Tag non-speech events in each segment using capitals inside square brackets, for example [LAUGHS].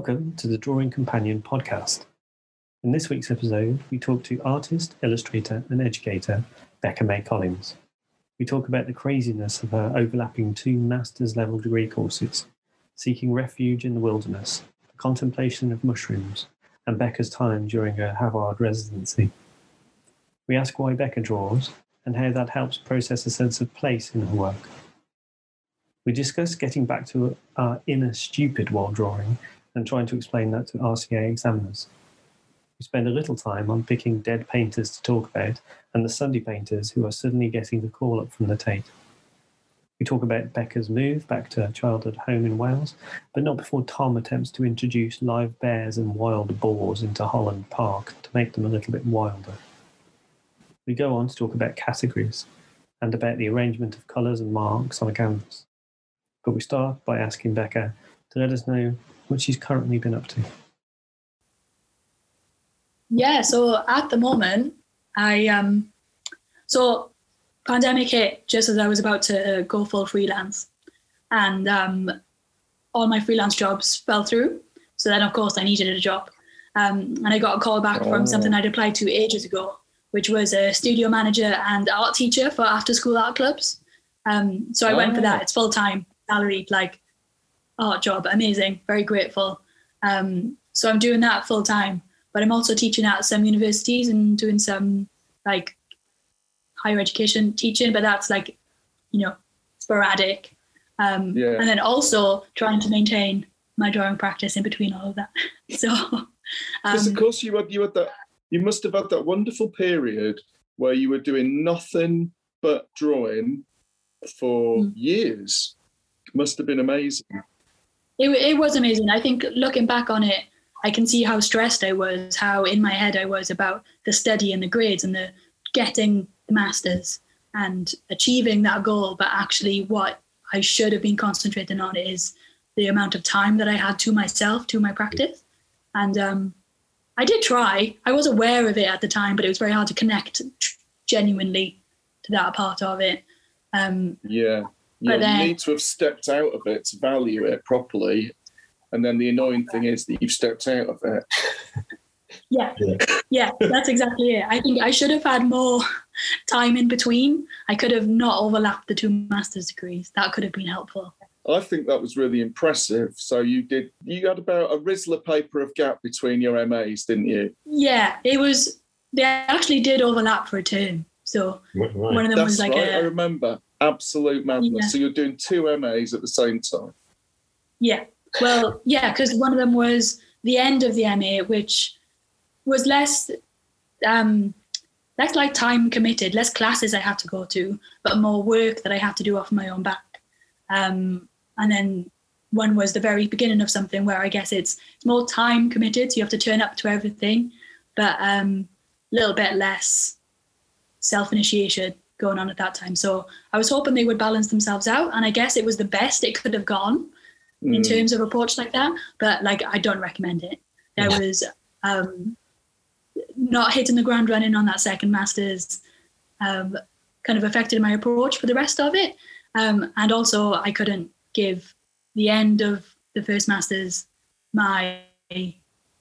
Welcome to the Drawing Companion podcast. In this week's episode, we talk to artist, illustrator, and educator Becca May Collins. We talk about the craziness of her overlapping two master's level degree courses, seeking refuge in the wilderness, the contemplation of mushrooms, and Becca's time during her Hafod residency. We ask why Becca draws and how that helps process a sense of place in her work. We discuss getting back to our inner stupid while drawing and trying to explain that to RCA examiners. We spend a little time on picking dead painters to talk about and the Sunday painters who are suddenly getting the call up from the Tate. We talk about Becca's move back to her childhood home in Wales, but not before Tom attempts to introduce live bears and wild boars into Holland Park to make them a little bit wilder. We go on to talk about categories and about the arrangement of colours and marks on a canvas. But we start by asking Becca to let us know what she's currently been up to. Yeah, so at the moment, I um, so pandemic hit just as I was about to go full freelance, and um, all my freelance jobs fell through. So then, of course, I needed a job, um, and I got a call back Oh. from something I'd applied to ages ago, which was a studio manager and art teacher for after-school art clubs. Um, so I went for Oh. that. It's full time, salaried, like art job. Amazing, very grateful. Um, so I'm doing that full time, but I'm also teaching at some universities and doing some like higher education teaching, but that's like, you know, sporadic. Um, Yeah. And then also trying to maintain my drawing practice in between all of that. [LAUGHS] So, Because um, of course you had you had that you must have had that wonderful period where you were doing nothing but drawing for Mm. years. Must have been amazing. It, it was amazing. I think looking back on it, I can see how stressed I was, how in my head I was about the study and the grades and the getting the masters and achieving that goal. But actually, what I should have been concentrating on is the amount of time that I had to myself, to my practice. And um, I did try. I was aware of it at the time, but it was very hard to connect genuinely to that part of it. Um, Yeah. But You then- need to have stepped out of it to value it properly. And then the annoying thing is that you've stepped out of it. [LAUGHS] Yeah. yeah, that's exactly it. I think I should have had more time in between. I could have not overlapped the two master's degrees. That could have been helpful. I think that was really impressive. So you did you had about a Rizzler paper of gap between your MAs, didn't you? Yeah, it was. They actually did overlap for a term. So one of them That's was like right, I a remember. Absolute madness. Yeah. So you're doing two MAs at the same time. yeah. Well, yeah, because one of them was the end of the MA, which was less, um, less like time committed, less classes I had to go to, but more work that I had to do off my own back. Um, and then one was the very beginning of something where I guess it's it's more time committed, so you have to turn up to everything, but um, a little bit less self initiation going on at that time. So I was hoping they would balance themselves out, and I guess it was the best it could have gone in Mm. terms of approach like that. But like, I don't recommend it. There was um, not hitting the ground running on that second masters. Um, kind of affected my approach for the rest of it, um, and also I couldn't give the end of the first masters my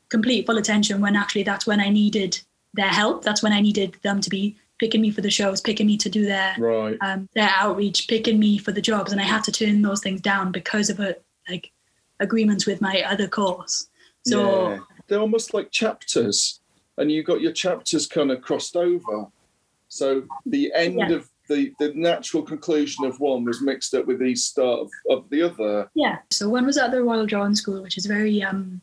complete full attention when actually that's when I needed their help. That's when I needed them to be picking me for the shows, picking me to do their Right. um, their outreach, picking me for the jobs, and I had to turn those things down because of it, like agreements with my other course. So yeah. they're almost like chapters, and you got your chapters kind of crossed over. So the end Yeah. of the, the natural conclusion of one was mixed up with the start of, of the other. yeah, so one was at the Royal Drawing School, which is very um,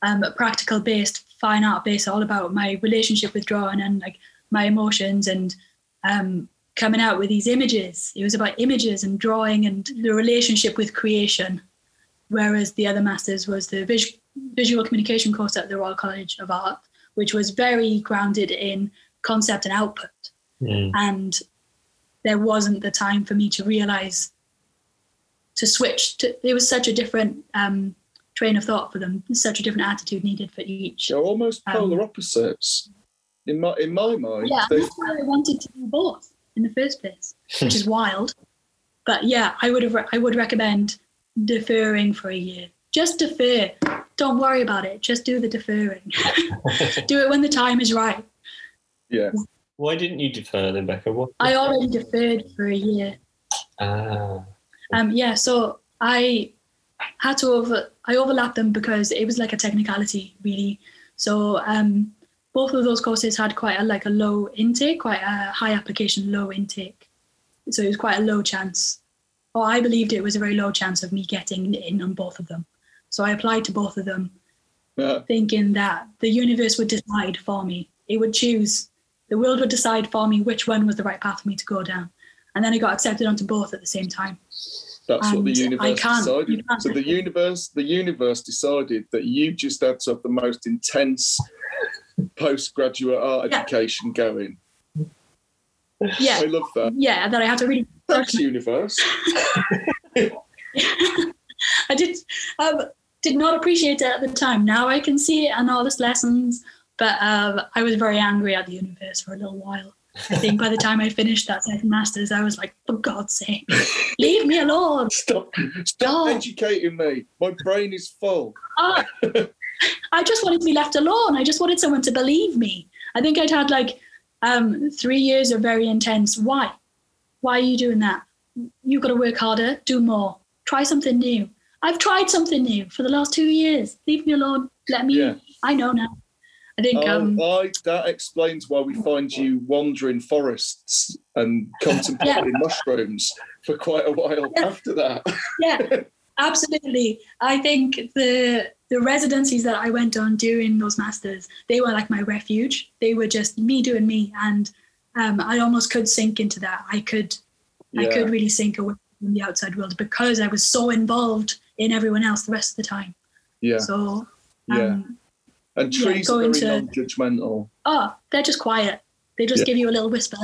um, practical based, fine art based, all about my relationship with drawing and like my emotions and um, coming out with these images. It was about images and drawing and the relationship with creation. Whereas the other masters was the vis- visual communication course at the Royal College of Art, which was very grounded in concept and output. Mm. and there wasn't the time for me to realize to switch to it was such a different um, train of thought for them such a different attitude needed for each They're almost Um, polar opposites. In my in my mind, yeah they, that's why i wanted to do both in the first place which is [LAUGHS] wild but yeah i would have re- i would recommend deferring for a year just defer don't worry about it. Just do the deferring. [LAUGHS] do it when the time is right. Yeah. Why didn't you defer then, Becca? What? I already deferred for a year. Ah, Um, yeah, so I had to over I overlapped them because it was like a technicality really. So um, both of those courses had quite a like a low intake, quite a high application, low intake. So it was quite a low chance, or I believed it was a very low chance of me getting in on both of them. So I applied to both of them, Yeah. thinking that the universe would decide for me. It would choose, the world would decide for me which one was the right path for me to go down. And then I got accepted onto both at the same time. That's what the And I universe can't- decided. So the universe, the universe decided that you just had to have the most intense postgraduate art Yeah. education going. Yeah. I love that. yeah, that I had to really. Thanks, universe. [LAUGHS] I did um, did not appreciate it at the time. Now I can see it and all its lessons, but um, I was very angry at the universe for a little while. I think by the time I finished that second masters, I was like, for God's sake, leave me alone. Stop, stop Oh. educating me. My brain is full. Ah, [LAUGHS] I just wanted to be left alone. I just wanted someone to believe me. I think I'd had like um, three years of very intense. Why? Why are you doing that? You've got to work harder, do more, try something new. I've tried something new for the last two years. Leave me alone. Let me. Yeah. I know now. I think. Oh, um, I, that explains why we find you wandering forests and contemplating mushrooms for quite a while Yeah. after that. yeah, [LAUGHS] absolutely. I think the the residencies that I went on during those masters, they were like my refuge. They were just me doing me, and um, I almost could sink into that. I could, I could really sink away from the outside world because I was so involved in everyone else the rest of the time. Yeah, So, yeah. um, And yeah, trees go are very into- non-judgmental. oh, they're just quiet. They just Yeah. give you a little whisper.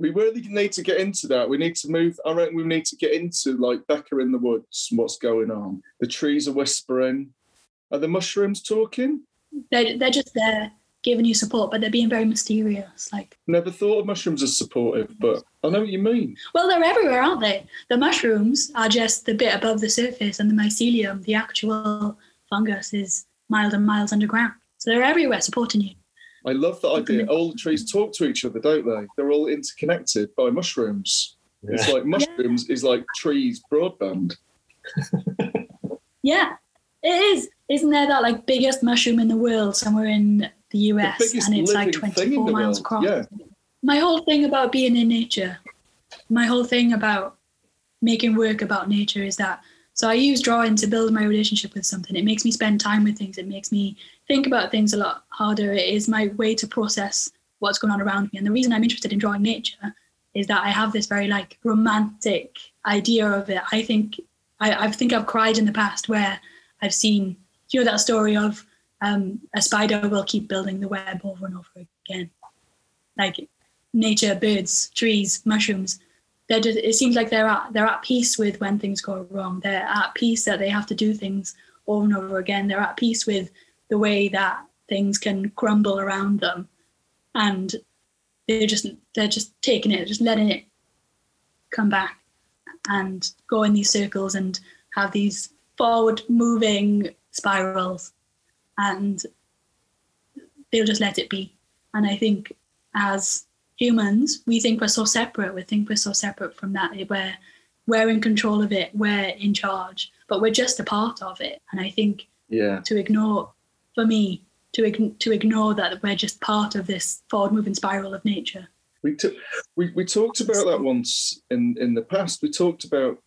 We really need to get into that. We need to move. I reckon we need to get into like Becca in the woods and what's going on. The trees are whispering. Are the mushrooms talking? They're they're just there giving you support, but they're being very mysterious. Like. Never thought of mushrooms as supportive, but I know what you mean. Well, they're everywhere, aren't they? The mushrooms are just the bit above the surface, and the mycelium, the actual fungus, is miles and miles underground. So they're everywhere supporting you. I love that idea. All the trees talk to each other, don't they? They're all interconnected by mushrooms. It's like mushrooms is like trees broadband. Yeah, it is. Isn't there that like biggest mushroom in the world somewhere in the US, biggest and it's like living thing in 24 miles across? yeah. My whole thing about being in nature, my whole thing about making work about nature is that. So I use drawing to build my relationship with something. It makes me spend time with things. It makes me think about things a lot harder. It is my way to process what's going on around me. And the reason I'm interested in drawing nature is that I have this very like romantic idea of it. I think I, I think I've cried in the past where I've seen you know that story of um, a spider will keep building the web over and over again. Like nature, birds, trees, mushrooms. They're just, it seems like they're at they're at peace with when things go wrong. They're at peace that they have to do things over and over again. They're at peace with the way that things can crumble around them, and they're just they're just taking it, just letting it come back and go in these circles and have these forward moving spirals and they'll just let it be. And i think as humans we think we're so separate. We think we're so separate from that. We're we're in control of it. We're in charge. But we're just a part of it. And i think Yeah. to ignore for me to, ign- to ignore that we're just part of this forward moving spiral of nature. We, t- we we talked about that once in, in the past. We talked about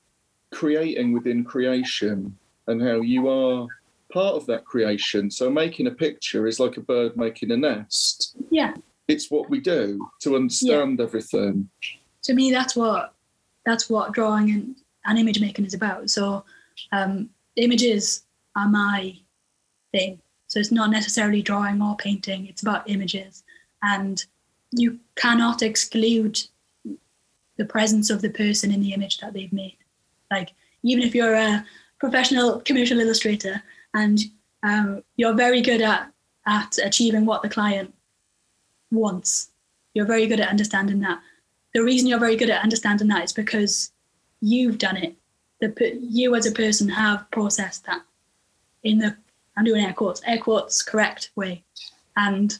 creating within creation and how you are part of that creation. So making a picture is like a bird making a nest. yeah It's what we do to understand everything. to me that's what that's what drawing and, and image making is about so um, images are my thing so it's not necessarily drawing or painting it's about images and you cannot exclude the presence of the person in the image that they've made like even if you're a professional commercial illustrator and um, you're very good at at achieving what the client wants you're very good at understanding that the reason you're very good at understanding that is because you've done it. The you as a person have processed that in the I'm doing air quotes, air quotes correct way. And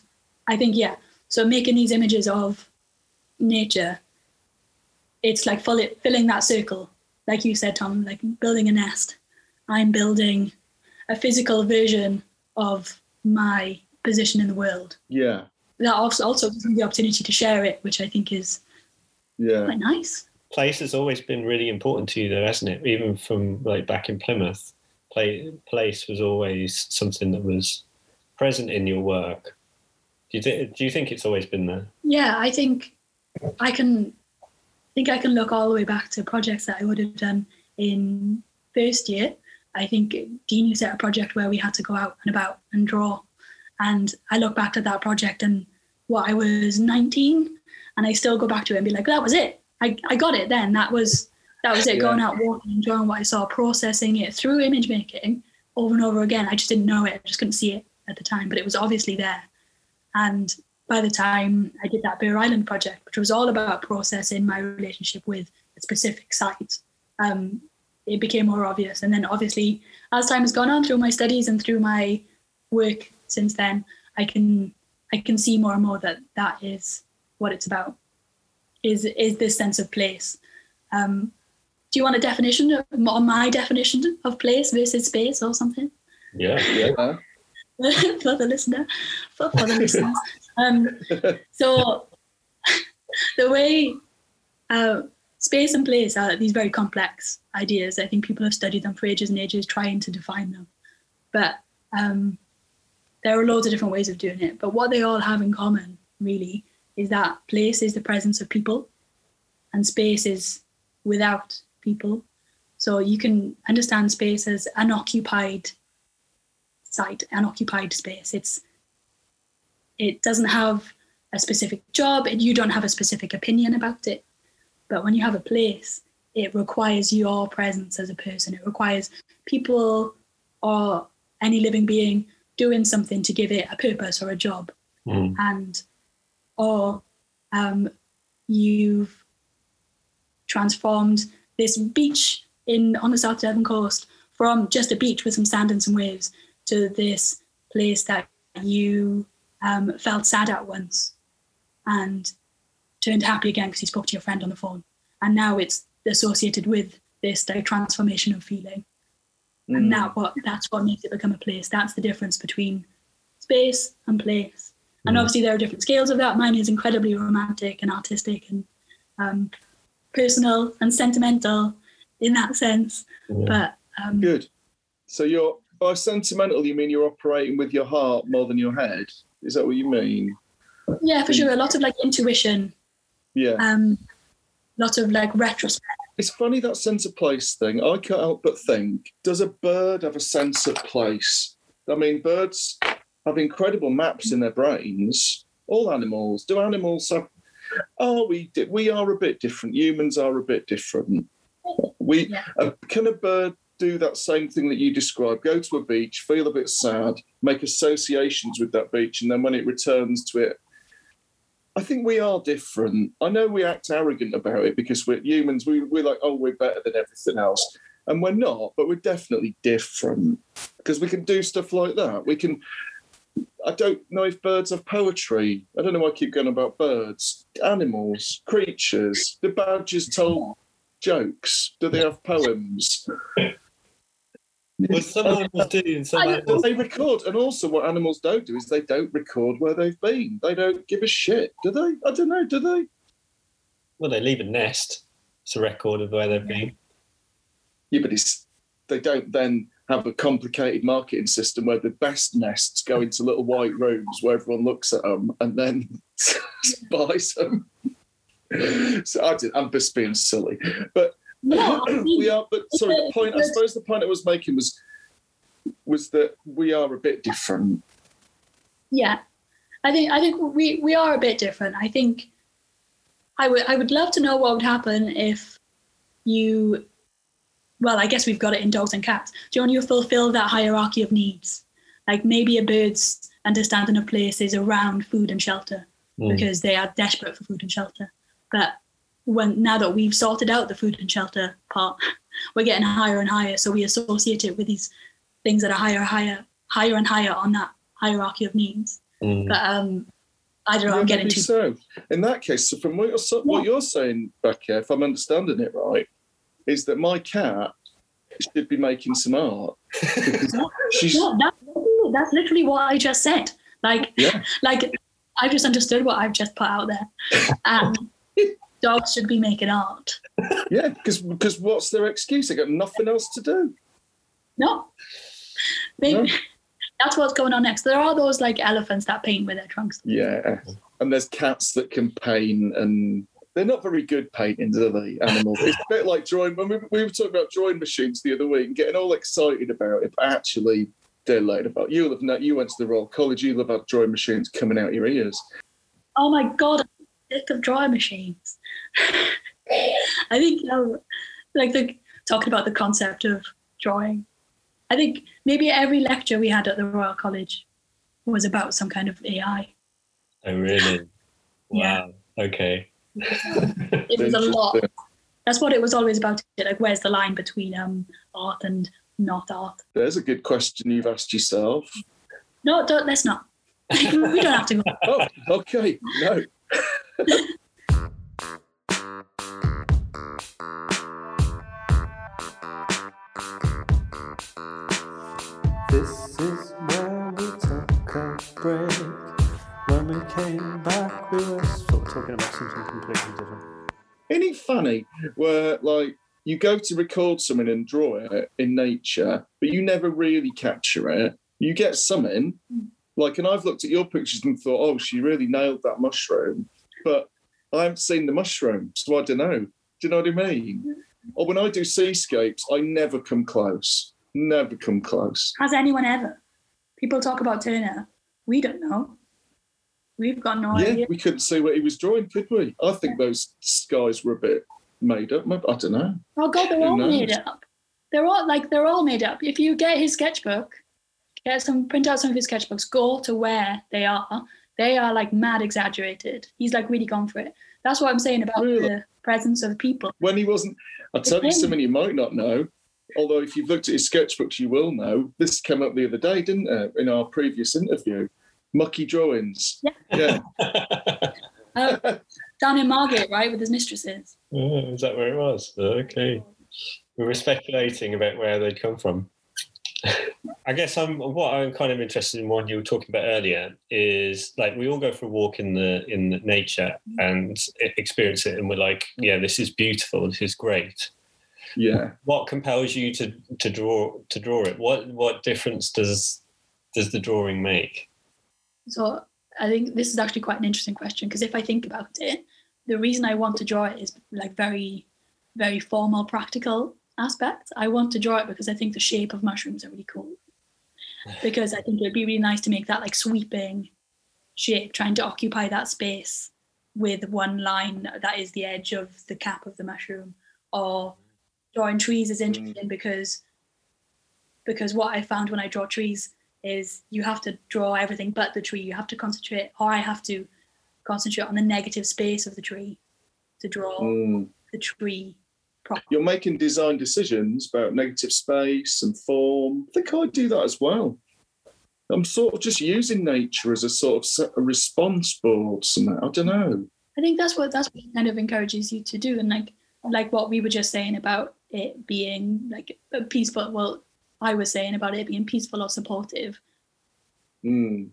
I think, yeah, so making these images of nature, it's like filling that circle. Like you said, Tom, like building a nest. I'm building a physical version of my position in the world. Yeah. That also, also gives me the opportunity to share it, which I think is Yeah. quite nice. place has always been really important to you though hasn't it even from like back in plymouth play, place was always something that was present in your work do you, th- do you think it's always been there Yeah, I think I can think I can look all the way back to projects that I would have done in first year. I think Dean to have a project where we had to go out and about and draw. And I look back at that project and what I was 19 and I still go back to it and be like, that was it. I, I got it then. That was that was it. Yeah. Going out walking, enjoying what I saw, processing it through image making over and over again. I just didn't know it. I just couldn't see it at the time, but it was obviously there. And by the time I did that Bear Island project, which was all about processing my relationship with a specific site, um, it became more obvious. And then obviously, as time has gone on through my studies and through my work since then, I can I can see more and more that that is what it's about. Is is this sense of place? Um, do you want a definition of, on my definition of place versus space or something? yeah Yeah. [LAUGHS] for the listener, for, for the listeners. Um, so [LAUGHS] the way uh, space and place are these very complex ideas. I think people have studied them for ages and ages, trying to define them. But um, there are loads of different ways of doing it. But what they all have in common, really, is that place is the presence of people, and space is without people. So you can understand space as unoccupied site, an occupied space. It's it doesn't have a specific job, and you don't have a specific opinion about it. But when you have a place, it requires your presence as a person. It requires people or any living being doing something to give it a purpose or a job. Mm. And or um, you've transformed this beach in on the South Devon coast from just a beach with some sand and some waves to this place that you um, felt sad at once and turned happy again because you spoke to your friend on the phone. And now it's associated with this like, transformation of feeling. And Mm. that what that's what makes it become a place. That's the difference between space and place. And Mm. obviously there are different scales of that. Mine is incredibly romantic and artistic and um, personal and sentimental in that sense. Yeah. But um, Good. So you're by sentimental, you mean you're operating with your heart more than your head? Is that what you mean? yeah, for sure, a lot of like intuition, Yeah. um, lot of like retrospect. It's funny that sense of place thing. I can't help but think: Does a bird have a sense of place? I mean, birds have incredible maps in their brains. All animals. Do animals have? Are we? We are a bit different. Humans are a bit different. We Yeah. uh, can a bird do that same thing that you described? Go to a beach, feel a bit sad, make associations with that beach, and then when it returns to it, I think we are different. I know we act arrogant about it because we're humans. We, we're like, oh, we're better than everything else. And we're not, but we're definitely different because we can do stuff like that. We can. I don't know if birds have poetry. I don't know why I keep going about birds. Animals, creatures. The badgers tell jokes? Do they have poems? Well some animals do and some animals They record, and also what animals don't do is they don't record where they've been. They don't give a shit, do they? I don't know, do they? well they leave a nest it's a record of where they've been Yeah, but it's they don't then have a complicated marketing system where the best nests go into little white rooms where everyone looks at them and then [LAUGHS] buys them. [LAUGHS] So I did, I'm just being silly, but No, [CLEARS THROAT] I mean, we are. But sorry, the point. I suppose the point I was making was was that we are a bit different. yeah, I think I think we we are a bit different. I think I would I would love to know what would happen if you. Well, I guess we've got it in dogs and cats. Do you want to fulfill that hierarchy of needs? Like maybe a bird's understanding of places around food and shelter Mm. because they are desperate for food and shelter. But when now that we've sorted out the food and shelter part, [LAUGHS] we're getting higher and higher. So we associate it with these things that are higher, and higher, higher and higher on that hierarchy of needs. Mm. But um, I don't know. I'm getting Maybe too. so. In that case, so from what you're so- what you're saying, Becca, if I'm understanding it right, is that my cat should be making some art. [LAUGHS] [LAUGHS] She's Yeah, that's, literally- that's literally what I just said. Like, yeah, like I've just understood what I've just put out there. And dogs should be making art. yeah. Because because what's their excuse? They got nothing else to do. No. Maybe No. [LAUGHS] that's what's going on next. There are those like elephants that paint with their trunks. Yeah. And there's cats that can paint and they're not very good paintings, are they? Animals. It's a bit like drawing. When we, we were talking about drawing machines the other week and getting all excited about it, but actually they're laid about. You'll have you went to the Royal College, you'll have had drawing machines coming out your ears. Oh my god, I'm sick of drawing machines. I think you know, like the talking about the concept of drawing. I think maybe every lecture we had at the Royal College was about some kind of AI. Oh, really? [LAUGHS] Yeah. Wow. Okay. It was a lot. That's what it was always about. Like, where's the line between um art and not art? There's a good question you've asked yourself. No, don't, let's not. [LAUGHS] we don't have to go. Oh, okay. No. [LAUGHS] This is where we took a break. When we came back, we were sort talking about something completely different. Isn't it funny where like you go to record something and draw it in nature, but you never really capture it. You get something like, and I've looked at your pictures and thought, oh, she really nailed that mushroom, but I haven't seen the mushroom, so I don't know. Do you know what I mean? Or when I do seascapes, I never come close. Never come close. Has anyone ever? People talk about Turner. We don't know. We've got no Yeah, idea. we couldn't see what he was drawing, could we? I think those skies were a bit made up. I don't know. Oh God, they're Who all knows? made up. They're all like they're all made up. If you get his sketchbook, get some print out some of his sketchbooks, go to where they are. They are like mad exaggerated. He's like really gone for it. That's what I'm saying about Really? the presence of people. when he wasn't. I'll tell you him. something you might not know. Although if you've looked at his sketchbooks, you will know. This came up the other day, didn't it? In our previous interview, mucky drawings. Yeah. Yeah, [LAUGHS] Uh, down in Margate, right, with his mistresses. Oh, is that where it was? Okay. We were speculating about where they'd come from. I guess I'm what I'm kind of interested in what you were talking about earlier is like we all go for a walk in the in the nature and experience it and we're like, yeah, this is beautiful, this is great. yeah. What compels you to to draw to draw it? What what difference does does the drawing make? So I think this is actually quite an interesting question because if I think about it, the reason I want to draw it is like very, very formal, practical aspect. I want to draw it because I think the shape of mushrooms are really cool. [LAUGHS] Because I think it'd be really nice to make that like sweeping shape, trying to occupy that space with one line that is the edge of the cap of the mushroom. Or drawing trees is interesting because because what I found when I draw trees is you have to draw everything but the tree. You have to concentrate, or I have to concentrate on the negative space of the tree to draw Mm. the tree properly. You're making design decisions about negative space and form. I think I do that as well. I'm sort of just using nature as a sort of a response board. Somehow. I don't know. I think that's what that's what kind of encourages you to do, and like like what we were just saying about it being like a peaceful. Well, I was saying about it being peaceful or supportive Mm.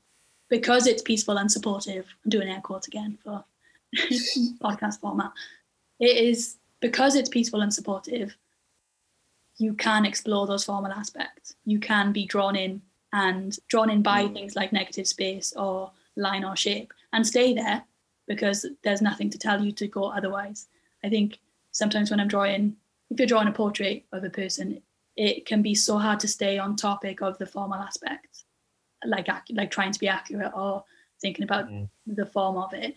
because it's peaceful and supportive. I'm doing air quotes again for [LAUGHS] podcast format. It is because it's peaceful and supportive. You can explore those formal aspects. You can be drawn in and drawn in by Mm. things like negative space or line or shape and stay there because there's nothing to tell you to go otherwise. I think sometimes when I'm drawing, if you're drawing a portrait of a person, it can be so hard to stay on topic of the formal aspects, like like trying to be accurate or thinking about Mm. the form of it,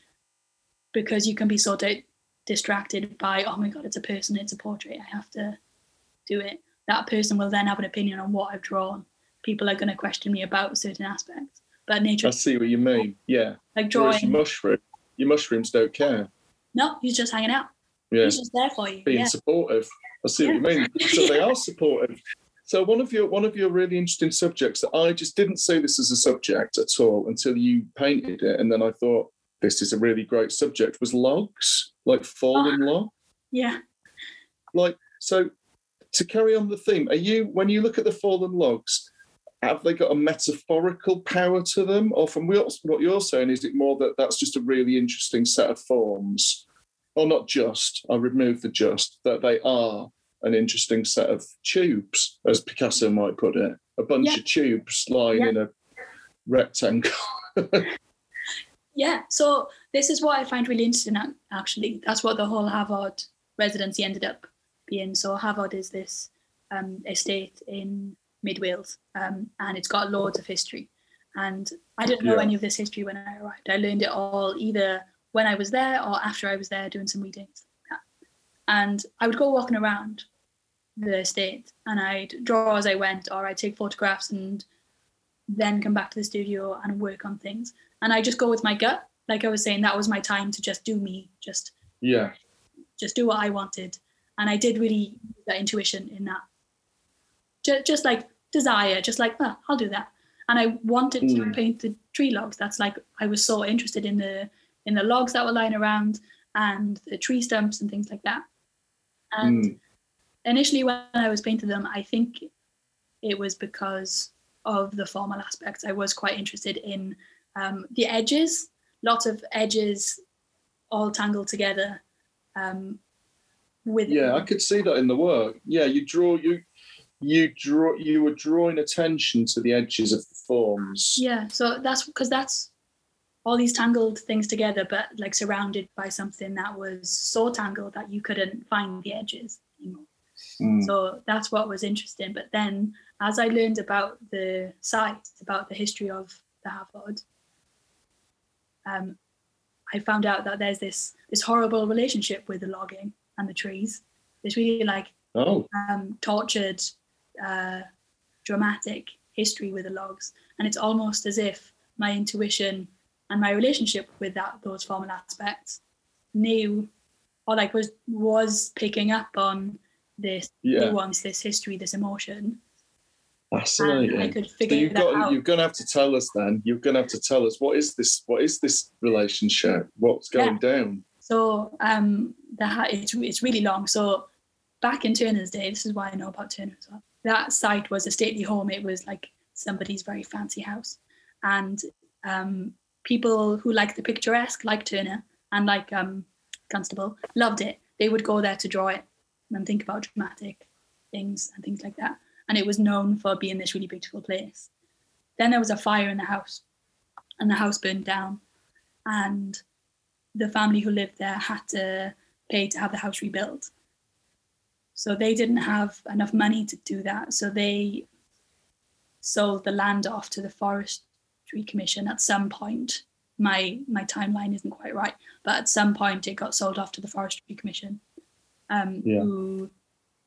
because you can be so di- distracted by oh my god, it's a person, it's a portrait, I have to do it. That person will then have an opinion on what I've drawn. People are going to question me about certain aspects, but nature, I see what you mean. Yeah. like Whereas drawing, mushroom, your mushrooms don't care. no, he's just hanging out. Yeah. He's just there for you. Being Yeah. supportive. I see what you mean. So they [LAUGHS] are supportive. So one of your one of your really interesting subjects that I just didn't see this as a subject at all until you painted it, and then I thought this is a really great subject was logs, like fallen Ah. log. Yeah. Like so, to carry on the theme, are you when you look at the fallen logs, have they got a metaphorical power to them, or from what what you're saying, is it more that that's just a really interesting set of forms, or not just? I remove the just that they are an interesting set of tubes, as Picasso might put it, a bunch Yeah. of tubes lying Yeah. in a rectangle. [LAUGHS] Yeah, so this is what I find really interesting. Actually, that's what the whole Hafod residency ended up being. So Hafod is this um, estate in mid Wales, um, and it's got loads of history. And I didn't know Yeah. any of this history when I arrived. I learned it all either when I was there or after I was there doing some readings. And I would go walking around the estate, and I'd draw as I went, or I'd take photographs and then come back to the studio and work on things and I just go with my gut. Like I was saying, that was my time to just do me, just yeah, just do what I wanted, and I did really use that intuition in that. Just, just like desire, just like oh, I'll do that, and I wanted to Mm. paint the tree logs. That's like I was so interested in the in the logs that were lying around and the tree stumps and things like that. And Mm. initially, when I was painting them, I think it was because of the formal aspects. I was quite interested in um, the edges, lots of edges all tangled together. Um, with yeah. I could see that in the work. Yeah, you draw you. You draw. You were drawing attention to the edges of the forms. yeah. So that's because that's all these tangled things together, but like surrounded by something that was so tangled that you couldn't find the edges anymore. Mm. So that's what was interesting. But then, as I learned about the site, about the history of the Hafod, um, I found out that there's this this horrible relationship with the logging and the trees. It's really like Oh, um, tortured, uh, dramatic history with the logs, and it's almost as if my intuition and my relationship with that those formal aspects knew, or like was was picking up on this yeah, nuance, this history, this emotion, fascinating. I could So figure you've that got. out. You're going to have to tell us then. You're going to have to tell us what is this? What is this relationship? What's going down? So um, the ha- it's it's really long. So back in Turner's day, this is why I know about Turner as well. That site was a stately home. It was like somebody's very fancy house, and um, people who liked the picturesque, like Turner and like um, Constable, loved it. They would go there to draw it and think about dramatic things and things like that. And it was known for being this really beautiful place. Then there was a fire in the house, and the house burned down, and the family who lived there had to pay to have the house rebuilt. So they didn't have enough money to do that. So they sold the land off to the Forestry Commission at some point. My my timeline isn't quite right, but at some point it got sold off to the Forestry Commission, um, Yeah. who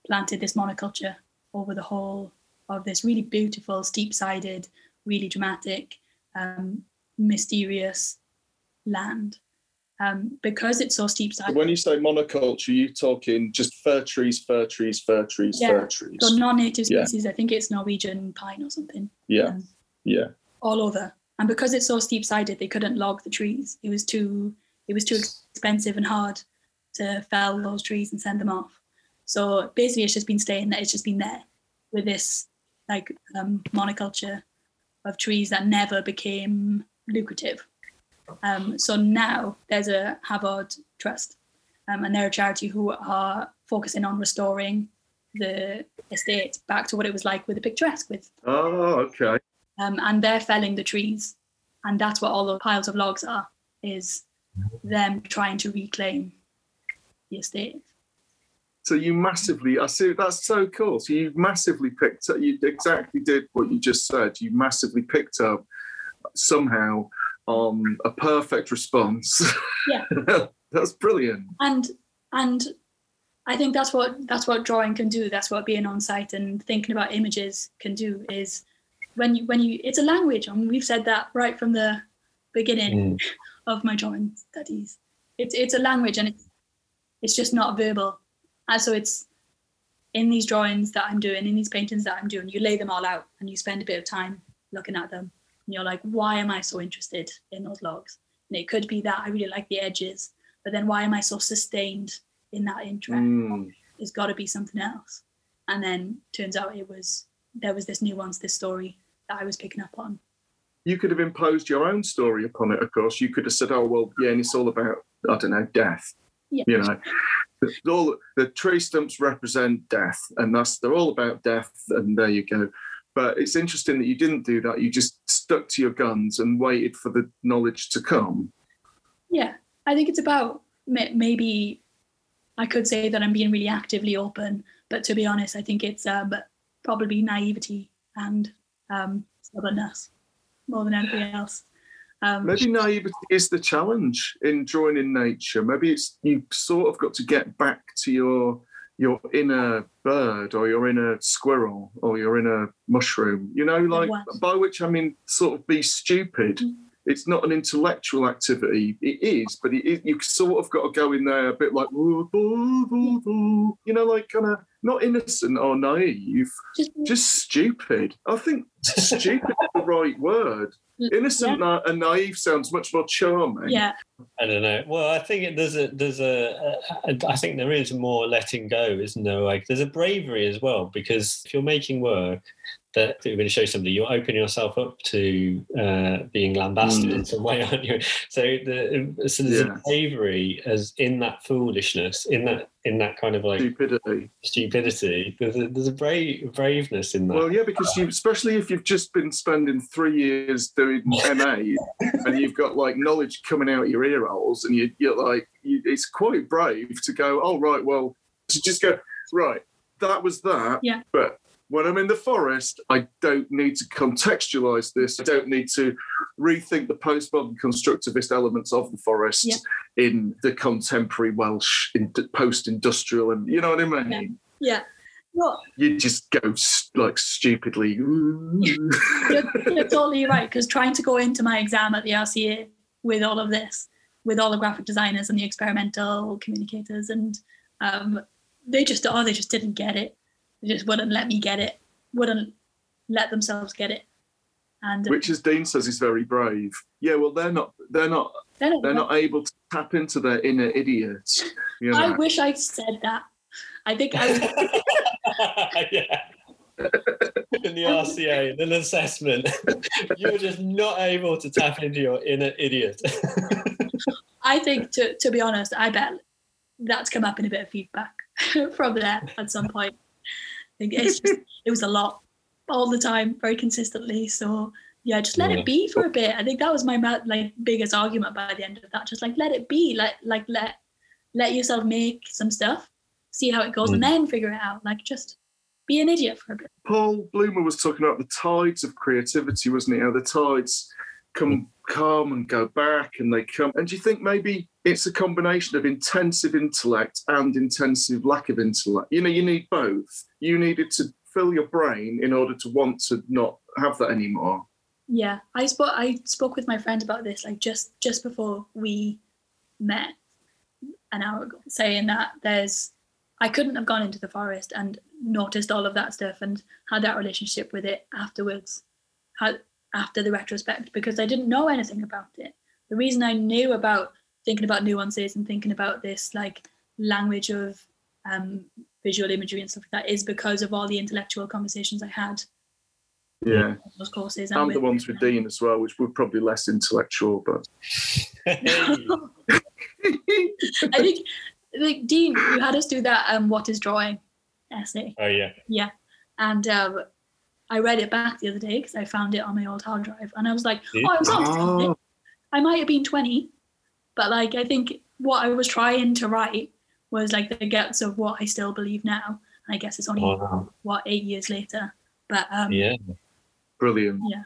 planted this monoculture over the whole of this really beautiful, steep-sided, really dramatic, um, mysterious land. Um, because it's so steep-sided, When you say monoculture, you're talking just fir trees, fir trees, fir trees, Yeah. fir trees. so non-native species, Yeah. I think it's Norwegian pine or something. Yeah, um, yeah. all over. And because it's so steep sided, they couldn't log the trees. It was too it was too expensive and hard to fell those trees and send them off. So basically, it's just been staying there. It's just been there with this like um, monoculture of trees that never became lucrative. Um, so now there's a Hafod Trust, um, and they're a charity who are focusing on restoring the estate back to what it was like with the picturesque, with Oh, okay. um, and they're felling the trees, and that's what all the piles of logs are. Is them trying to reclaim the estate. So you massively, I see, that's so cool. So you massively picked up, you exactly did what you just said. You massively picked up somehow on a perfect response. Yeah. [LAUGHS] that's brilliant. and and I think that's what that's what drawing can do. That's what being on site and thinking about images can do. Is when you when you it's a language. I mean, we've said that right from the beginning mm. [LAUGHS] of my drawing studies. It's it's a language and it's it's just not verbal, and so it's in these drawings that I'm doing, in these paintings that I'm doing, you lay them all out and you spend a bit of time looking at them. And you're like, why am I so interested in those logs? And it could be that I really like the edges, but then why am I so sustained in that interest? Mm. It's got to be something else. And then turns out it was there was this nuance, this story that I was picking up on. You could have imposed your own story upon it, of course. You could have said, oh, well, yeah, and it's all about, I don't know, death. Yeah. You know, all the tree stumps represent death, and that's they're all about death, and there you go. But it's interesting that you didn't do that. You just stuck to your guns and waited for the knowledge to come. Yeah, I think it's about maybe I could say that I'm being really actively open, but to be honest, I think it's um, probably naivety and um, stubbornness more than anything else. Um, Maybe naivety is the challenge in drawing in nature. Maybe it's you sort of got to get back to your your inner bird or your inner squirrel or your inner mushroom. You know, like What? by which I mean sort of be stupid. Mm. It's not an intellectual activity. It is, but it is, you sort of got to go in there a bit like, you know, like kind of not innocent or naive, just, just stupid. I think stupid is the [LAUGHS] right word. Innocent na- and naive sounds much more charming. yeah, I don't know. Well, I think there's a there's a, a I think there is more letting go, isn't there? Like there's a bravery as well because if you're making work that you're going to show somebody, you're opening yourself up to uh, being lambasted Mm. in some way, [LAUGHS] aren't you? So the so there's Yeah. a bravery as in that foolishness, in that in that kind of like Stupidity. stupidity. There's a, there's a brave braveness in that. Well, yeah, because you, especially if you've just been spending three years doing [LAUGHS] MA and you've got like knowledge coming out your ear holes, and you, you're like, you, it's quite brave to go, oh, right, well, to just go, right, that was that. Yeah. But when I'm in the forest, I don't need to contextualize this. I don't need to rethink the postmodern constructivist elements of the forest Yeah. in the contemporary Welsh in post-industrial, and you know what I mean. yeah. Well, You just go like stupidly. you're, you're totally right because trying to go into my exam at the RCA with all of this, with all the graphic designers and the experimental communicators, and um, they just oh they just didn't get it. They just wouldn't let me get it. Wouldn't let themselves get it. And uh, which as Dean says is very brave. Yeah, well they're not they're not they're not- they're not able to tap into their inner idiot. You know? I wish I said that. I think I was [LAUGHS] [LAUGHS] yeah. in the RCA, in an assessment, [LAUGHS] you're just not able to tap into your inner idiot. I think to to be honest, I bet that's come up in a bit of feedback from there at some point. I think it's just it was a lot all the time, very consistently. So yeah, just let Yeah. it be for a bit. I think that was my like biggest argument by the end of that. Just like let it be, let like let let yourself make some stuff, see how it goes, and mm. then figure it out. Like just be an idiot for a bit. Paul Bloomer was talking about the tides of creativity, wasn't he? How the tides come mm. come and go back and they come. And do you think maybe it's a combination of intensive intellect and intensive lack of intellect? You know, you need both. You needed to fill your brain in order to want to not have that anymore. Yeah, I spoke. I spoke with my friend about this, like just just before we met an hour ago, saying that there's. I couldn't have gone into the forest and noticed all of that stuff and had that relationship with it afterwards, had after the retrospect, because I didn't know anything about it. The reason I knew about thinking about nuances and thinking about this like language of um, visual imagery and stuff like that is because of all the intellectual conversations I had Yeah. in those courses And the ones with Dean as well, which were probably less intellectual, but [LAUGHS] I think, like Dean, you had us do that. Um, what is drawing essay? oh yeah. Yeah, and um, I read it back the other day because I found it on my old hard drive, and I was like, Did oh, I was not Oh. I might have been twenty, but like I think what I was trying to write was like the guts of what I still believe now. And I guess it's only Wow. what eight years later, but um, Yeah. brilliant. Yeah,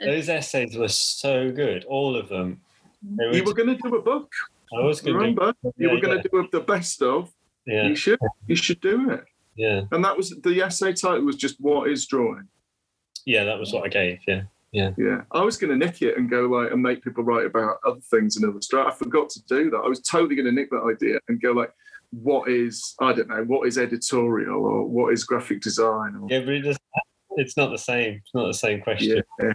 those essays were so good, all of them. They were, You were going to do a book, I was going to. remember? You Yeah, were going yeah. to do the best of. Yeah, You should. You should do it. yeah, And that was the essay title was just "What is drawing." yeah. That was what I gave. Yeah, Yeah, Yeah. I was going to nick it and go like and make people write about other things in Illustrator. I forgot to do that. I was totally going to nick that idea and go like, what is I don't know what is editorial or what is graphic design or Yeah, but it it's not the same. It's not the same question. yeah,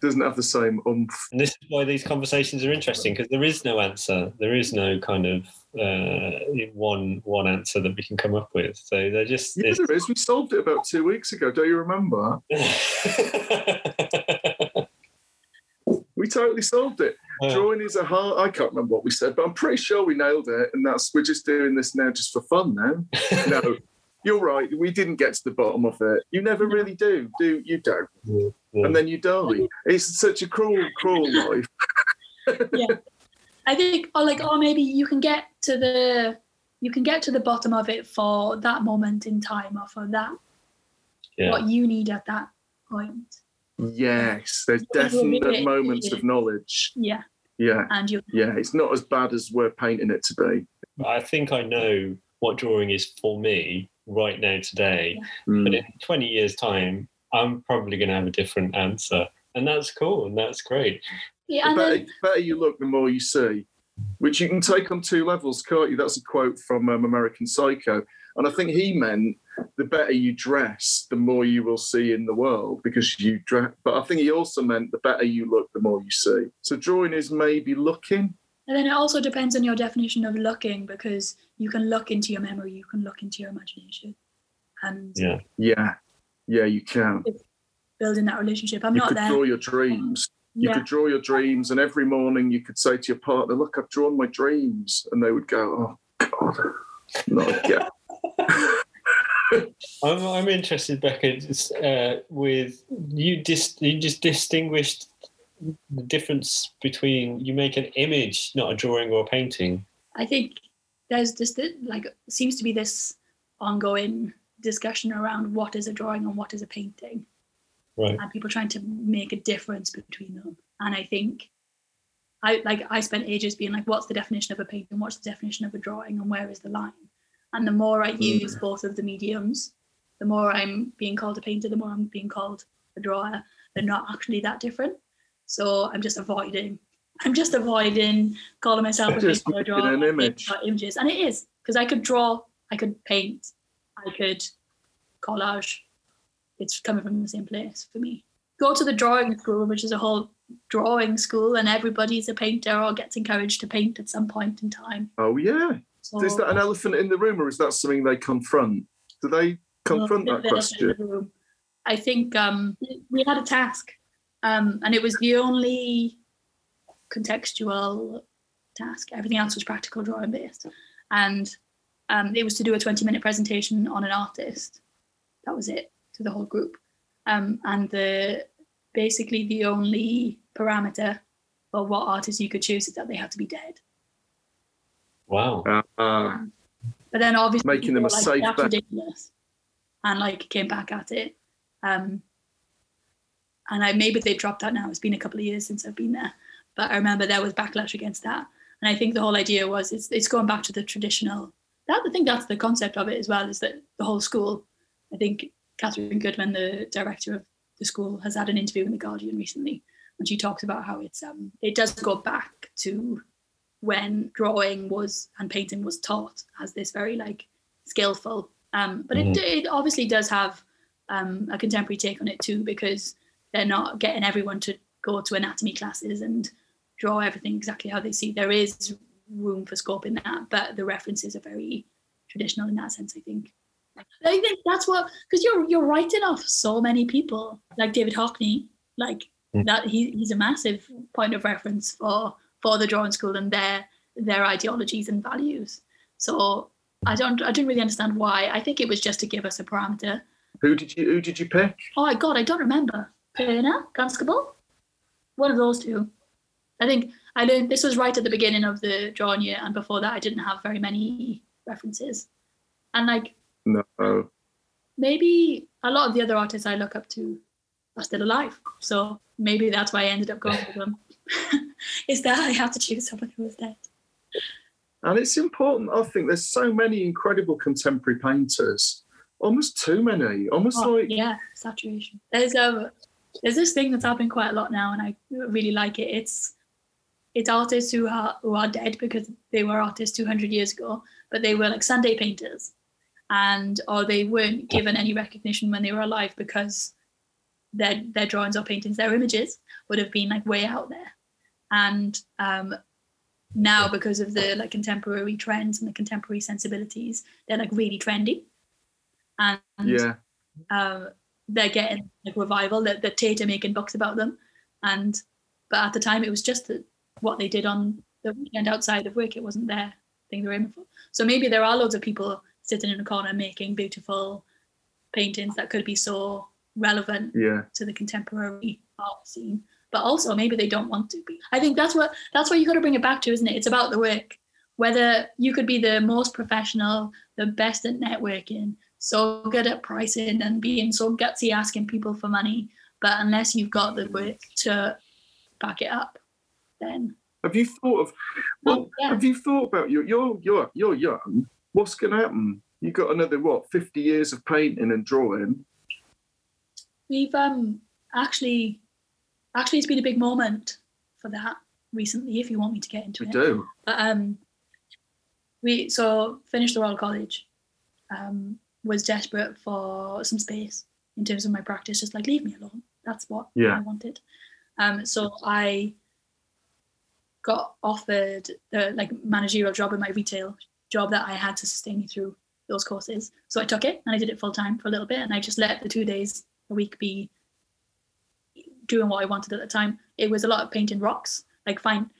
doesn't have the same umph. And this is why these conversations are interesting because there is no answer. There is no kind of uh, one one answer that we can come up with. So they're just. Yeah, there is. We solved it about two weeks ago. Don't you remember? [LAUGHS] We totally solved it. Uh, Drawing is a hard. I can't remember what we said, but I'm pretty sure we nailed it. And that's we're just doing this now just for fun now. [LAUGHS] No, you're right. We didn't get to the bottom of it. You never really do, do you? Don't, yeah. and then you die. It's such a cruel, cruel life. [LAUGHS] Yeah, I think, or like, or maybe you can get to the, you can get to the bottom of it for that moment in time, or for that Yeah. what you need at that point. Yes, there's Yeah, you'll read definite moments of knowledge. Yeah, Yeah, and you. yeah. It's not as bad as we're painting it to be. I think I know what drawing is for me right now today. But Mm. in 20 years' time, I'm probably going to have a different answer. And that's cool and that's great. Yeah, The better, then, better you look, the more you see, which you can take on two levels, can't you? That's a quote from um, American Psycho. And I think he meant the better you dress, the more you will see in the world because you dress. But I think he also meant the better you look, the more you see. So drawing is maybe looking. and then it also depends on your definition of looking because you can look into your memory, you can look into your imagination, and Yeah. Yeah, yeah, you can. building that relationship. I'm you not could there. draw your dreams. You Yeah, could draw your dreams, and every morning you could say to your partner, "Look, I've drawn my dreams," and they would go, "Oh God, [LAUGHS] not again." [LAUGHS] I'm, I'm interested, Becca, uh, with you, dis- you just distinguished the difference between you make an image, not a drawing or a painting. I think there's just like seems to be this ongoing discussion around what is a drawing and what is a painting. Right. and people trying to make a difference between them. And I think I like I spent ages being like, what's the definition of a painting? What's the definition of a drawing? And where is the line? And the more I use both mm. of the mediums, the more I'm being called a painter, the more I'm being called a drawer. They're not actually that different. So I'm just avoiding. I'm just avoiding calling myself a [LAUGHS] painter or drawer. an image. images, and it is because I could draw, I could paint, I could collage. It's coming from the same place for me. Go to the drawing school, which is a whole drawing school, and everybody's a painter or gets encouraged to paint at some point in time. Oh yeah. So Is that an elephant in the room, or is that something they confront? Do they confront that the- the elephant in question? I think um, we had a task, um, and it was the only contextual task. Everything else was practical drawing based, and um, it was to do a twenty-minute presentation on an artist. That was it to the whole group, um, and the basically the only parameter for what artist you could choose is that they had to be dead. Wow. Uh, But then obviously Making them people a were safe that's bet. and like came back at it. Um, and I maybe they dropped that now. It's been a couple of years since I've been there, but I remember there was backlash against that. And I think the whole idea was it's it's going back to the traditional. That I think that's the concept of it as well. Is that the whole school? I think Catherine Goodman, the director of the school, has had an interview in the Guardian recently, and she talks about how it's um it does go back to when drawing was and painting was taught as this very like skillful um but Mhm. it, it obviously does have um a contemporary take on it too because they're not getting everyone to go to anatomy classes and draw everything exactly how they see there is room for scope in that but the references are very traditional in that sense i think i think that's what because you're you're writing off so many people like david hockney like Mm. that he, he's a massive point of reference for for the drawing school and their their ideologies and values. So I don't I didn't really understand why. I think it was just to give us a parameter. who did you who did you pick? Oh my god, I don't remember. Turner, Constable? One of those two. I think I learned this was right at the beginning of the drawing year, and before that I didn't have very many references. And like No. maybe a lot of the other artists I look up to are still alive. So maybe that's why I ended up going with them. [LAUGHS] Is that I have to choose someone who is dead. And it's important. I think there's so many incredible contemporary painters. Almost too many. Almost Oh, like yeah, saturation. There's a there's this thing that's happening quite a lot now, and I really like it. It's it's artists who are who are dead because they were artists 200 years ago, but they were like Sunday painters, and or they weren't given any recognition when they were alive because their their drawings or paintings, their images would have been like way out there, and um, now because of the like contemporary trends and the contemporary sensibilities, they're like really trendy, and Yeah. uh, they're getting like revival. That the Tate are making books about them, and but at the time it was just the, what they did on the weekend outside of work. It wasn't their thing they were aiming for. So maybe there are loads of people sitting in a corner making beautiful paintings that could be so relevant Yeah. to the contemporary art scene. But also maybe they don't want to be. I think that's what that's what you got to bring it back to, isn't it? It's about the work. Whether you could be the most professional, the best at networking, so good at pricing and being so gutsy asking people for money, but unless you've got the work to back it up, then Have you thought of well, yeah. have you thought about you you're you're you're young. What's gonna happen? You got another what, fifty years of painting and drawing. we've um actually actually it's been a big moment for that recently. If you want me to get into We it, do. But um, we so finished the Royal College. Um, was desperate for some space in terms of my practice. Just like leave me alone. That's what Yeah. I wanted. Um, so I got offered the like managerial job in my retail job that I had to sustain me through those courses. So I took it and I did it full time for a little bit, and I just let the two days a week be doing what I wanted at the time. It was a lot of painting rocks, like fine.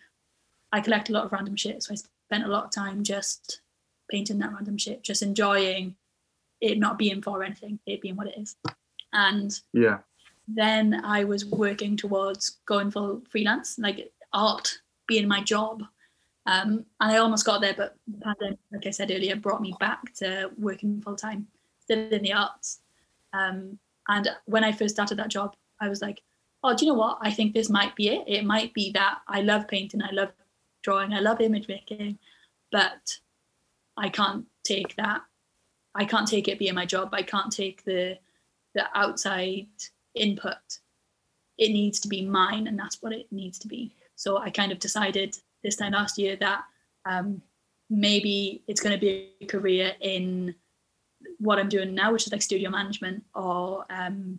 I collect a lot of random shit, so I spent a lot of time just painting that random shit, just enjoying it not being for anything, it being what it is. And Yeah. then I was working towards going full freelance, like art being my job. Um, and I almost got there, but the pandemic, like I said earlier, brought me back to working full time, still in the arts. Um, and when I first started that job, I was like, oh, do you know what? I think this might be it. It might be that I love painting, I love drawing, I love image making, but I can't take that. I can't take it being my job. I can't take the the outside input. It needs to be mine, and that's what it needs to be. So I kind of decided this time last year that um, maybe it's going to be a career in what I'm doing now, which is like studio management or um,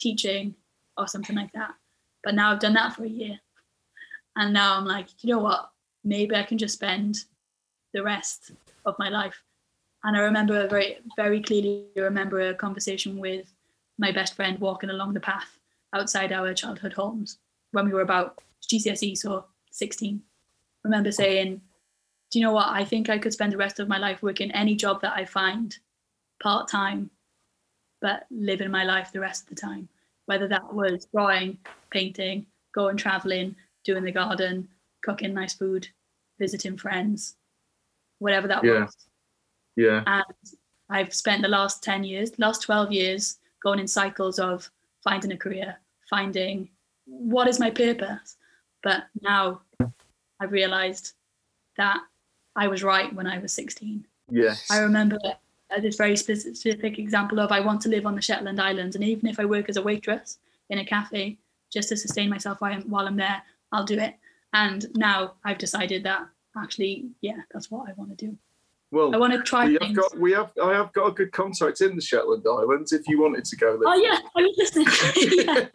teaching or something like that. But now I've done that for a year, and now I'm like, you know what? Maybe I can just spend the rest of my life. And I remember very, very clearly remember a conversation with my best friend walking along the path outside our childhood homes when we were about GCSE, so 16. Remember saying, Do you know what? I think I could spend the rest of my life working any job that I find part time, but living my life the rest of the time. Whether that was drawing, painting, going traveling, doing the garden, cooking nice food, visiting friends, whatever that Yeah. was Yeah. and I've spent the last 10 years, last 12 years going in cycles of finding a career, finding what is my purpose. But now I've realized that I was right when I was 16. Yes. I remember this very specific example of I want to live on the Shetland Islands, and even if I work as a waitress in a cafe just to sustain myself while I'm, while I'm there, I'll do it. And now I've decided that actually, yeah, that's what I want to do. well, I want to try we have things. got we have I have got a good contact in the Shetland Islands if you wanted to go there. Oh yeah, I was listening.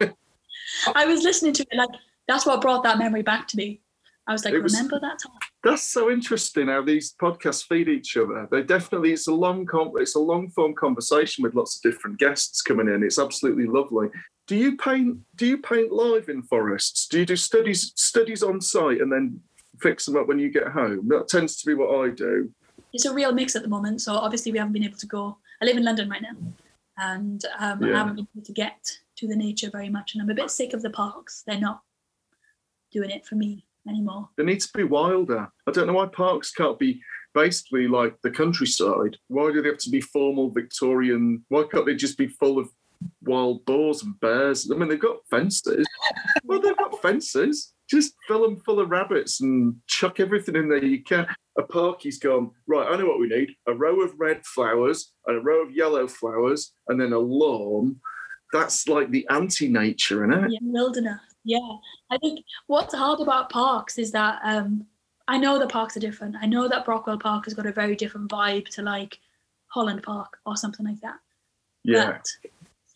[LAUGHS] yeah. [LAUGHS] I was listening to it. Like that's what brought that memory back to me. I was like, It was- remember that time? That's so interesting how these podcasts feed each other. They definitely it's a long it's a long form conversation with lots of different guests coming in. It's absolutely lovely. Do you paint do you paint live in forests? Do you do studies studies on site and then fix them up when you get home? That tends to be what I do. It's a real mix at the moment. So obviously we haven't been able to go. I live in London right now, and um, I haven't been able to get to the nature very much. And I'm a bit sick of the parks. They're not doing it for me anymore. They need to be wilder. I don't know why parks can't be basically like the countryside. Why do they have to be formal Victorian? Why can't they just be full of wild boars and bears? I mean, they've got fences. [LAUGHS] well, they've got fences. Just fill them full of rabbits and chuck everything in there you can. A parky's gone, right, I know what we need a row of red flowers and a row of yellow flowers and then a lawn. That's like the anti nature, isn't it? Yeah, wilderness. Yeah, I think what's hard about parks is that um, I know the parks are different. I know that Brockwell Park has got a very different vibe to like Holland Park or something like that. Yeah. But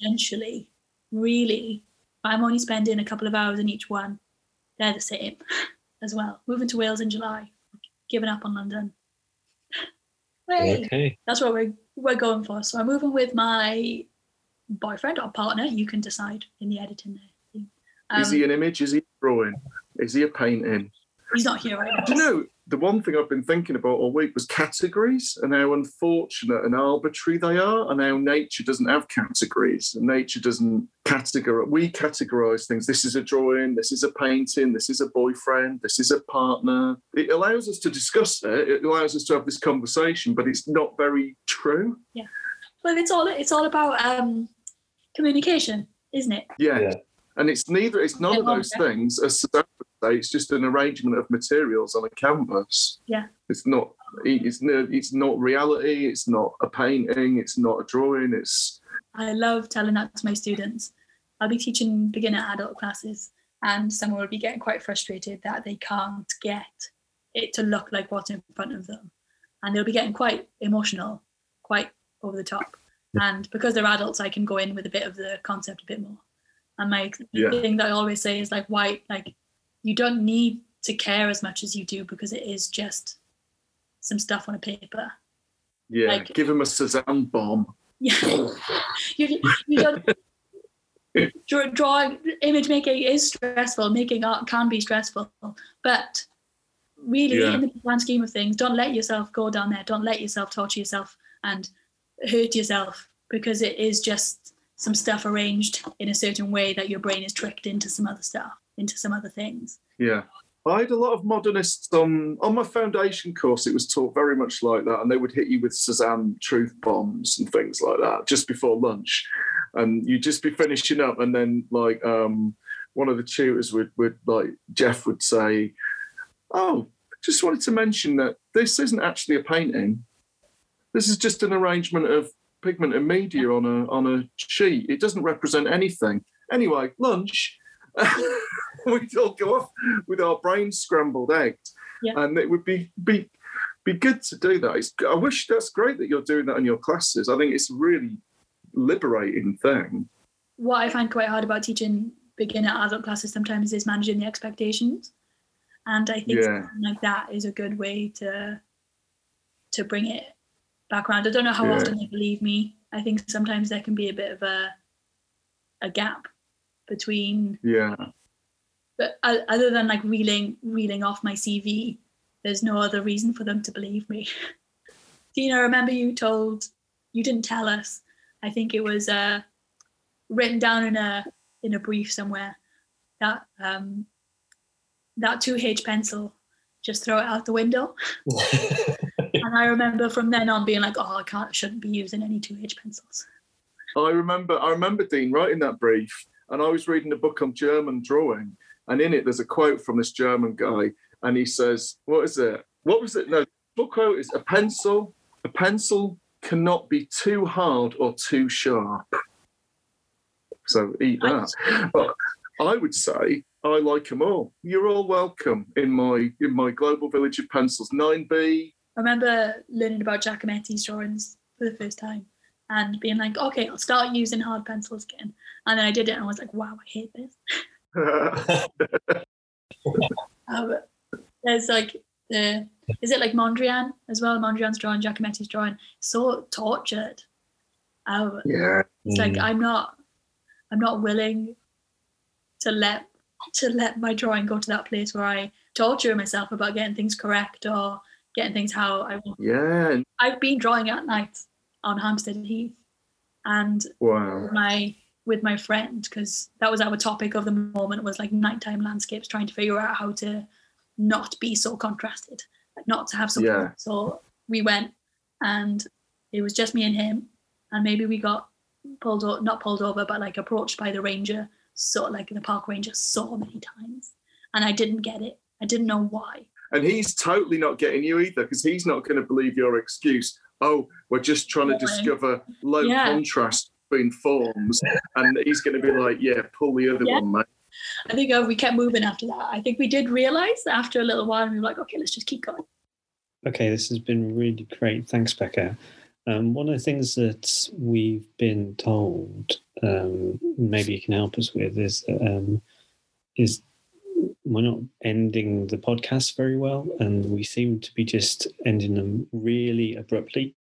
essentially, really, I'm only spending a couple of hours in each one. They're the same [LAUGHS] as well. Moving to Wales in July, giving up on London. [LAUGHS] Hey, Okay. that's what we're we're going for. So I'm moving with my boyfriend or partner. You can decide in the editing there. Um, is he an image? Is he a drawing? Is he a painting? he's not here right now. Do you know the one thing I've been thinking about all week was categories and how unfortunate and arbitrary they are, and how nature doesn't have categories. And nature doesn't categorize. We categorize things. This is a drawing. This is a painting. This is a boyfriend. This is a partner. It allows us to discuss it. It allows us to have this conversation, but it's not very true. Yeah. Well, it's all it's all about um, communication, isn't it? Yeah. Yeah. And it's neither. It's none of those things. As Cézanne would say, it's just an arrangement of materials on a canvas. Yeah. It's not. It's no. It's not reality. It's not a painting. It's not a drawing. It's I love telling that to my students. I'll be teaching beginner adult classes, and someone will be getting quite frustrated that they can't get it to look like what's in front of them. And they'll be getting quite emotional, quite over the top. And because they're adults, I can go in with a bit of the concept a bit more. And my Yeah. thing that I always say is like, why, like, you don't need to care as much as you do because it is just some stuff on a paper. yeah. Like- give him a Cézanne bomb. Yeah. [LAUGHS] you, you don't [LAUGHS] draw, drawing image making is stressful making art can be stressful but really Yeah. in the grand scheme of things don't let yourself go down there don't let yourself torture yourself and hurt yourself because it is just some stuff arranged in a certain way that your brain is tricked into some other stuff into some other things Yeah. I had a lot of modernists on on my foundation course. It was taught very much like that, and they would hit you with Cézanne truth bombs and things like that just before lunch, and you'd just be finishing up, and then like um, one of the tutors would would like Jeff would say, "Oh, just wanted to mention that this isn't actually a painting. This is just an arrangement of pigment and media on a on a sheet. It doesn't represent anything. Anyway, lunch." [LAUGHS] we'd all go off with our brains scrambled eggs, Yeah. and it would be be be good to do that. It's, I wish that's great that you're doing that in your classes. I think it's a really liberating thing. what i find quite hard about teaching beginner adult classes sometimes is managing the expectations and i think Yeah. something like that is a good way to to bring it back around i don't know how Yeah. often they believe me. I think sometimes there can be a bit of a a gap between Yeah, but other than like reeling reeling off my cv there's no other reason for them to believe me. [LAUGHS] Dina, I remember you told you didn't tell us. I think it was uh written down in a in a brief somewhere that um that 2h pencil just throw it out the window [LAUGHS] [LAUGHS] and i remember from then on being like oh i can't shouldn't be using any 2h pencils I remember. I remember Dean writing that brief, and I was reading a book on German drawing, and in it there's a quote from this German guy, and he says, "What is it? What was it? No, what quote is a pencil? A pencil cannot be too hard or too sharp." So eat that. But I would say I like them all. You're all welcome in my in my global village of pencils. Nine B. I remember learning about Giacometti's drawings for the first time and being like, okay, I'll start using hard pencils again. And then I did it and I was like, wow, I hate this. [LAUGHS] Um, there's like the, is it like Mondrian as well? Mondrian's drawing, Giacometti's drawing, so tortured. Um, yeah. it's like Mm. I'm not, I'm not willing to let to let my drawing go to that place where I torture myself about getting things correct or getting things how I want. Yeah. I've been drawing at night on Hampstead Heath, and Wow. my with my friend because that was our topic of the moment was like nighttime landscapes, trying to figure out how to not be so contrasted, like not to have something. Yeah. So we went, and it was just me and him, and maybe we got pulled over, not pulled over, but like approached by the ranger, so like the park ranger so many times, and I didn't get it. I didn't know why. And he's totally not getting you either because he's not going to believe your excuse. Oh, we're just trying to discover low Yeah. contrast between forms. And he's going to be like, yeah, pull the other Yeah. one, mate. I think uh, we kept moving after that. I think we did realize after a little while, and we were like, okay, let's just keep going. Okay, this has been really great. Thanks, Becca. Um, one of the things that we've been told, um, maybe you can help us with, is um, is we're not ending the podcast very well, and we seem to be just ending them really abruptly.